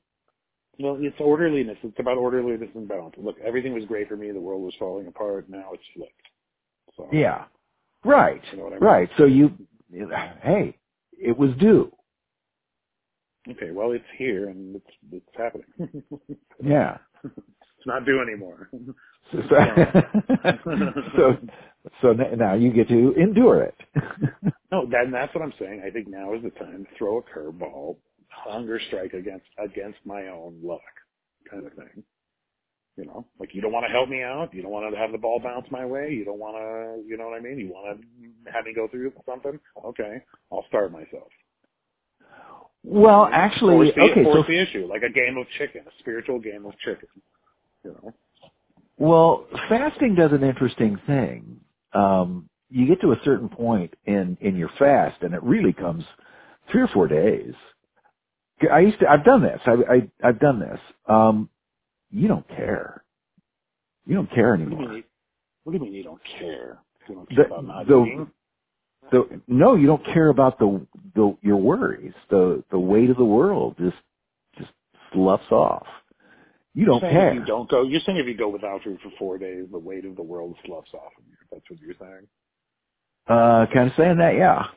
Well, it's orderliness. It's about orderliness and balance. Look, everything was great for me. The world was falling apart. Now it's flipped. So yeah, right, You know what I mean? right. So you, hey, it was due. Okay, well, it's here and it's it's happening. [LAUGHS] Yeah. [LAUGHS] it's not due anymore. So, so, [LAUGHS] so now you get to endure it. no, that, that's what I'm saying. I think now is the time to throw a curveball, hunger strike against against my own luck, kind of thing. You know, like you don't want to help me out. You don't want to have the ball bounce my way. You don't want to, you know what I mean? You want to have me go through something? Okay, I'll start myself. well, actually, force the, okay, force so the issue, like a game of chicken, a spiritual game of chicken. You know, Well, fasting does an interesting thing. Um, you get to a certain point in in your fast, and it really comes three or four days. I used to. I've done this. I, I I've done this. Um, you don't care. You don't care what do you anymore. mean? What do you mean you don't care? You don't The- about not the- eating? The, no, you don't care about the the your worries. The the weight of the world just just sloughs off. You don't care. you don't go, you're saying if you go without food for four days, the weight of the world sloughs off of you. That's what you're saying. Uh, kind of saying that, yeah,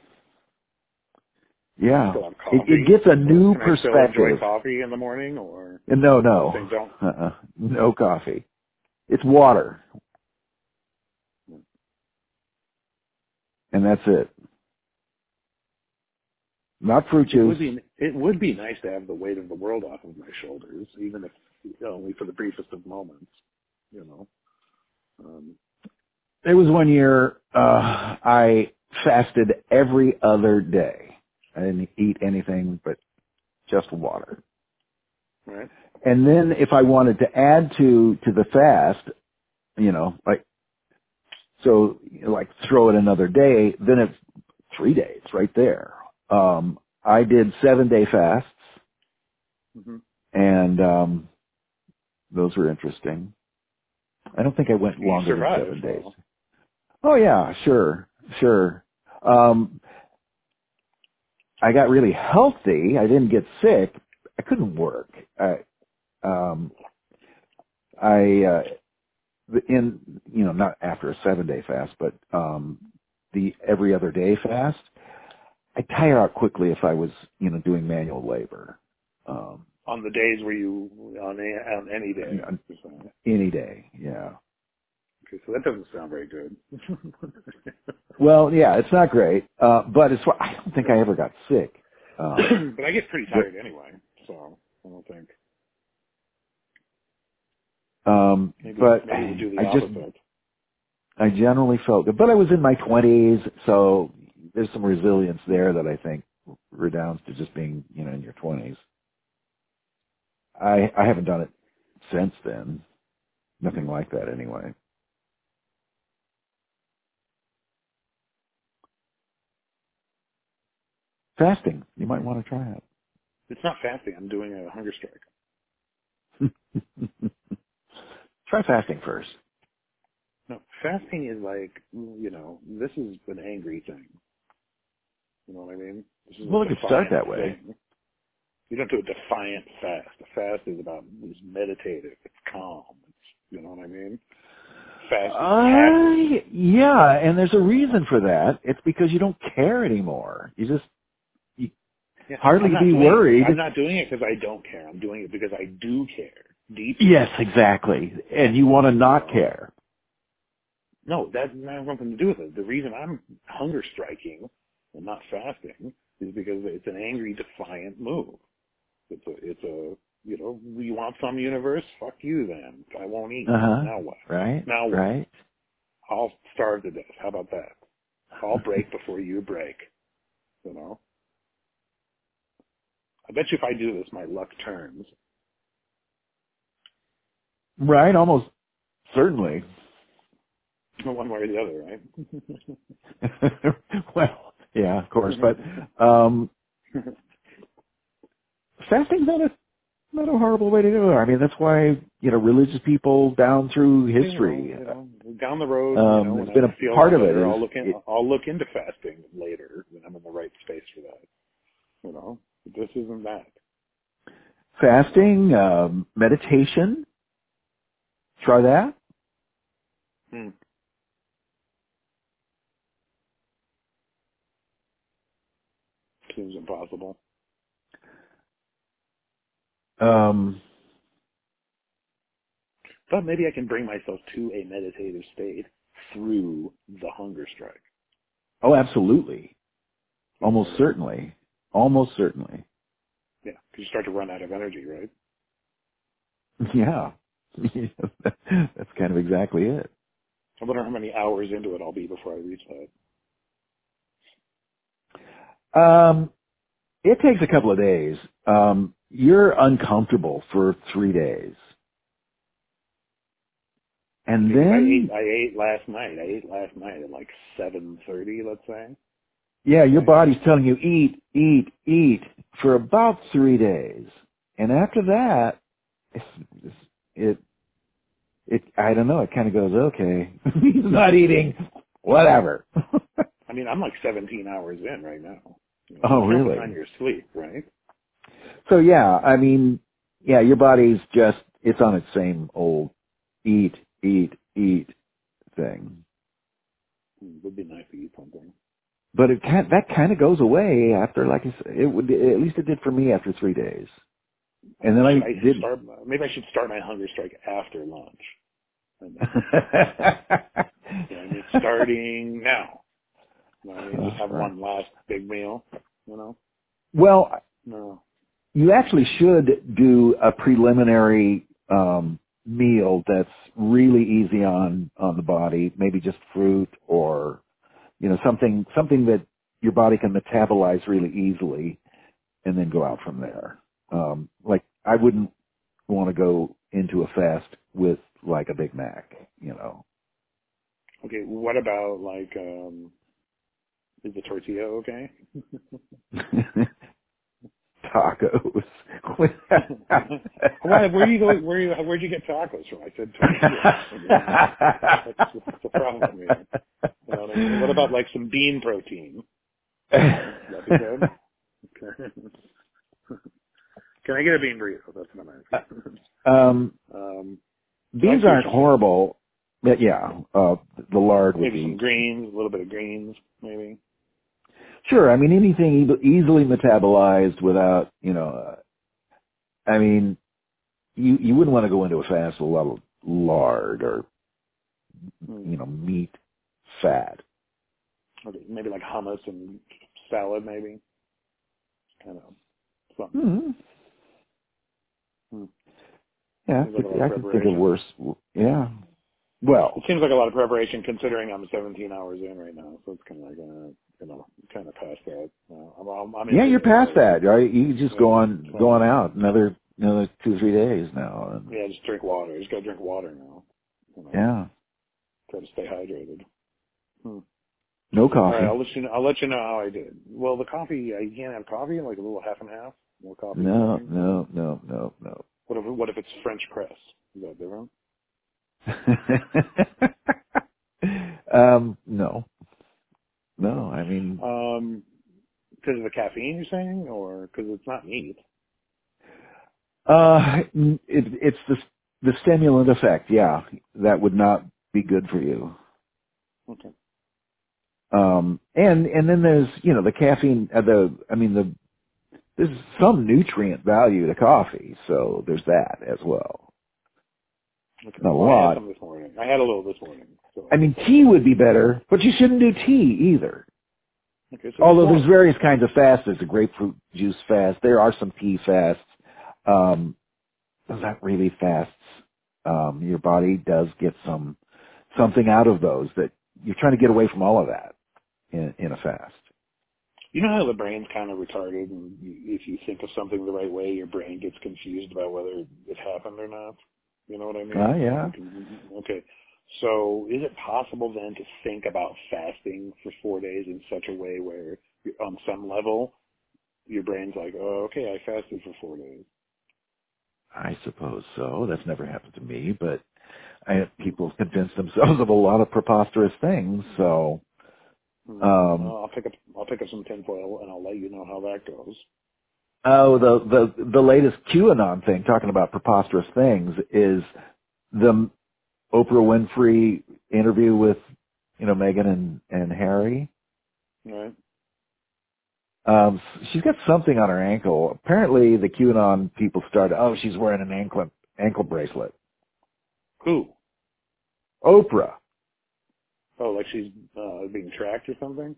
yeah. It, it gets a new Can I still enjoy perspective. coffee in the morning, or No, no, uh-uh. no coffee. It's water, and that's it. Not fruit It would juice. be it would be nice to have the weight of the world off of my shoulders, even if only for the briefest of moments. You know. Um, There was one year uh, I fasted every other day. I didn't eat anything but just water. right. And then if I wanted to add to to the fast, you know, like so, like throw it another day, then it's three days right there. Um, I did seven day fasts, hmm and um, those were interesting. I don't think I went longer than seven days. Oh yeah, sure, sure. Um, I got really healthy. I didn't get sick. I couldn't work. I, um, I, uh, in, you know, not after a seven day fast, but, um, the every other day fast, I tire out quickly if I was, you know, doing manual labor. Um, On the days where you on, a, on any day. On- any day, yeah. Okay, so that doesn't sound very good. [LAUGHS] Well, yeah, it's not great, uh, but it's, I don't think I ever got sick. Um, [CLEARS THROAT] but I get pretty tired anyway, so I don't think. um, Maybe but maybe we'll do the I just. I generally felt good, but I was in my twenties, so there's some resilience there that I think redounds to just being, you know, in your twenties. I I haven't done it since then. Nothing like that anyway. Fasting, you might want to try it. It's not fasting. I'm doing a hunger strike. [LAUGHS] try fasting first. No, fasting is like you know this is an angry thing. You know what I mean? This is Well, it could start that way. thing. You don't do a defiant fast. A fast is about it's meditative. It's calm. It's you know what I mean? Fast is. Uh, yeah, and there's a reason for that. It's because you don't care anymore. You just Yeah, hardly be worried. I'm not doing it because I don't care. I'm doing it because I do care deeply. Yes, exactly. And you want to not care. No, that have nothing to do with it. The reason I'm hunger striking and not fasting is because it's an angry, defiant move. It's a, it's a, you know, you want some universe? Fuck you then. I won't eat. Uh-huh. Now what? Right? Now what? Right? I'll starve to death. How about that? I'll break [LAUGHS] before you break. You know? I bet you if I do this, my luck turns. Right, almost certainly. [LAUGHS] One way or the other, right? [LAUGHS] well, yeah, of course, but [LAUGHS] um fasting's not a not a horrible way to do it. I mean, that's why you know religious people down through history. You know, you know, down the road, Um, you know, it's been a part of it I'll look in, it- I'll look into fasting later when I'm in the right space for that. You know, this isn't that. fasting, um, meditation. Try that. Hmm. Seems impossible. Um, But maybe I can bring myself to a meditative state through the hunger strike. oh, absolutely. Almost certainly. Almost certainly. Yeah, because you start to run out of energy, right? Yeah. [LAUGHS] That's kind of exactly it. I wonder how many hours into it I'll be before I reach that. Um, it takes a couple of days. Um, you're uncomfortable for three days. And Because I then, ate, I ate last night. I ate last night at like seven thirty, let's say. Yeah, your body's telling you eat, eat, eat for about three days. And after that, it's, it, it, I don't know, it kind of goes, okay, [LAUGHS] he's not eating, whatever. I mean, I'm like 17 hours in right now. You know, Oh, really? On your sleep, right? so yeah, I mean, yeah, your body's just, it's on its same old eat, eat, eat thing. Hmm, Would be nice to eat something. But it can that kind of goes away after, like I said, it would, at least it did for me after three days. And then I I did. start. Maybe I should start my hunger strike after lunch. And, know, starting now. You know, I mean, just have one last big meal. You know. well, No. you actually should do a preliminary um, meal that's really easy on on the body. Maybe just fruit or you know something something that your body can metabolize really easily, and then go out from there. Um, like I wouldn't want to go into a fast with like a Big Mac, you know. Okay. What about like? um Is the tortilla okay? [LAUGHS] Tacos. Where do you go? Where you? Where'd you get tacos from? I said tortilla. [LAUGHS] What's, what's the problem here? You know what, I mean? what about like some bean protein? That'd be good. Okay. [LAUGHS] Can I get a bean burrito? That's what I'm asking. um, um, beans what aren't horrible, but yeah, uh, the lard would maybe be some greens, a little bit of greens, maybe. sure. I mean, anything e- easily metabolized without, you know, uh, I mean, you you wouldn't want to go into a fast with a lot of lard or Hmm. you know meat, fat. Okay, maybe like hummus and salad, maybe. Kind of something. hmm Hmm. Yeah, Seems like a lot of I can think of worse. Yeah. Well, It seems like a lot of preparation considering I'm 17 hours in right now, so it's kind of like, uh, you know, kind of past that. I'm, I'm, I'm yeah, you're past that, right? You just go on go on out another another two three days now. And, Yeah, just drink water. Just gotta drink water now. You know, yeah, Try to stay hydrated. Hmm. no coffee. right, I'll let you know. I'll let you know how I did. Well, the coffee, uh, you can't have coffee, like a little half and half. More coffee. No, no, no, no, no. What if what if it's French press? Is that different? [LAUGHS] um, no, no. I mean, Um, because of the caffeine, you're saying, or because it's not meat? uh, it, it's the the stimulant effect. Yeah, that would not be good for you. Okay. Um, and and then there's you know the caffeine. Uh, the I mean the there's some nutrient value to coffee, so there's that as well. Okay. Not a Well, I had some this morning. I had a little this morning. So. I mean, tea would be better, but you shouldn't do tea either. okay, so Although there's various kinds of fasts. There's a grapefruit juice fast. There are some tea fasts. Um, those aren't really fasts. Um, your body does get some something out of those that you're trying to get away from all of that in, in a fast. You know how the brain's kind of retarded, and if you think of something the right way, your brain gets confused about whether it happened or not. You know what I mean? Ah, yeah. Okay. So, is it possible then to think about fasting for four days in such a way where, on some level, your brain's like, "Oh, okay, I fasted for four days." I suppose so. That's never happened to me, but I, have people convince themselves of a lot of preposterous things. So. Um, Well, I'll pick up I'll pick up some tinfoil and I'll let you know how that goes. oh, the the the latest QAnon thing, talking about preposterous things, is the Oprah Winfrey interview with you know Meghan and and Harry. Right? Um, she's got something on her ankle. Apparently, the QAnon people started. Oh, she's wearing an ankle ankle bracelet. Who? Oprah, Oh, like she's uh, being tracked or something?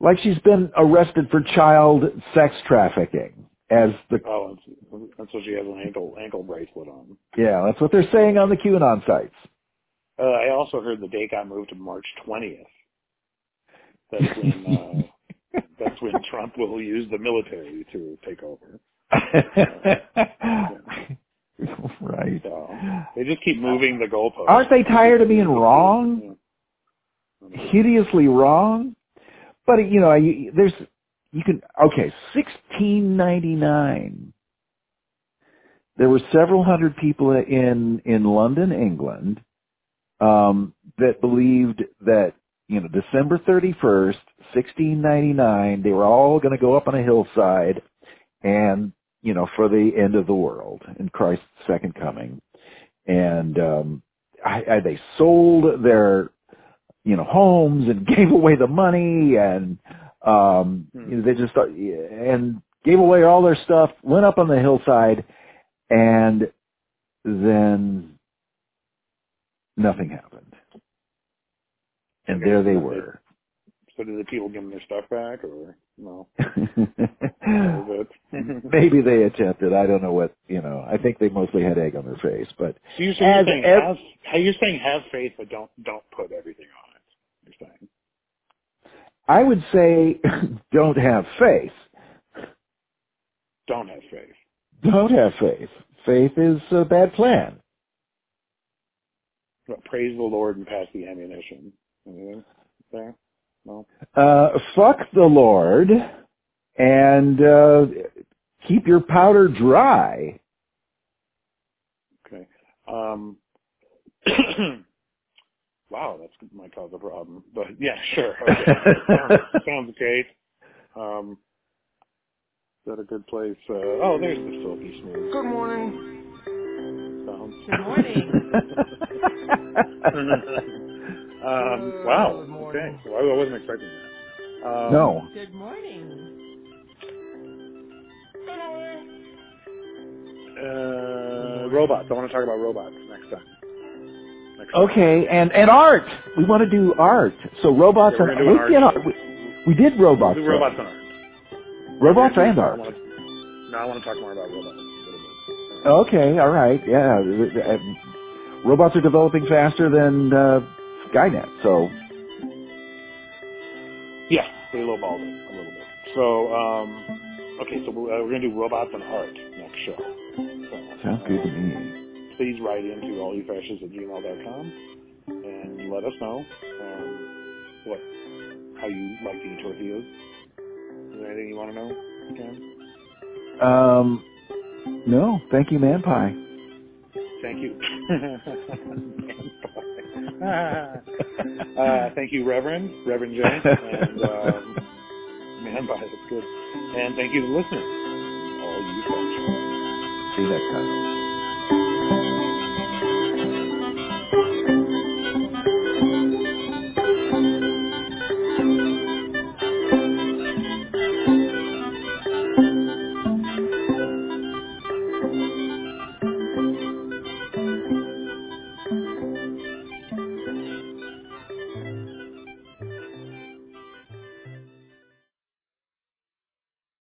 like she's been arrested for child sex trafficking. As the Oh, and, and so she has an ankle ankle bracelet on. yeah, that's what they're saying on the QAnon sites. Uh, I also heard the date got moved to March 20th. That's when uh, [LAUGHS] that's when Trump will use the military to take over. [LAUGHS] right. So they just keep moving the goalposts. Aren't they tired of being wrong? Hideously wrong? But you know, there's you can okay, 1699. There were several hundred people in in London, England, um, that believed that you know December 31st, 1699, they were all going to go up on a hillside, and you know for the end of the world and Christ's second coming, and um, I, I, they sold their you know homes and [LAUGHS] gave away the money and um Hmm. you know, they just start, and gave away all their stuff went up on the hillside and then nothing happened and Okay, there they were So did the people give them their stuff back, or no? That was it. [LAUGHS] maybe they attempted i don't know what you know i think they mostly had egg on their face but So you're, you're As saying ev- have you're saying have faith, but don't don't put everything on. You're saying i would say [LAUGHS] don't have faith don't have faith. don't have faith faith is a bad plan But praise the Lord and pass the ammunition. Anything there? No. uh, fuck the Lord and uh, keep your powder dry. Okay. Um. [CLEARS THROAT] [COUGHS] wow, that's might cause a problem. But yeah, sure. Okay. sounds, sounds great. Um. Is that a good place? Uh, oh, there's the silky smooth Good morning. sound. Good morning. [LAUGHS] um, wow. Good morning. Okay. Well, I wasn't expecting that. Um, no. Good morning. Uh, robots. I want to talk about robots next time. Okay, and and art. We want to do art. So robots Yeah, and an art art. We, we did robots. We'll robots and art. robots and art. want to, no, I want to talk more about robots a little bit. Okay, all right, yeah. Robots are developing faster than uh, Skynet, so Yeah, they lowballed it a little bit. So, um, okay, so we're, uh, we're going to do robots and art next show. So, sounds good to me. Please write into allyoufascists at gmail.com and let us know um, what how you like to eat tortillas. Is there anything you want to know, Ken? Um, no, thank you, man pie. Thank you. [LAUGHS] [LAUGHS] uh, thank you, Reverend, Reverend J, and [LAUGHS] um, man pie, that's good. And thank you to listeners, all you fascists. See you next time.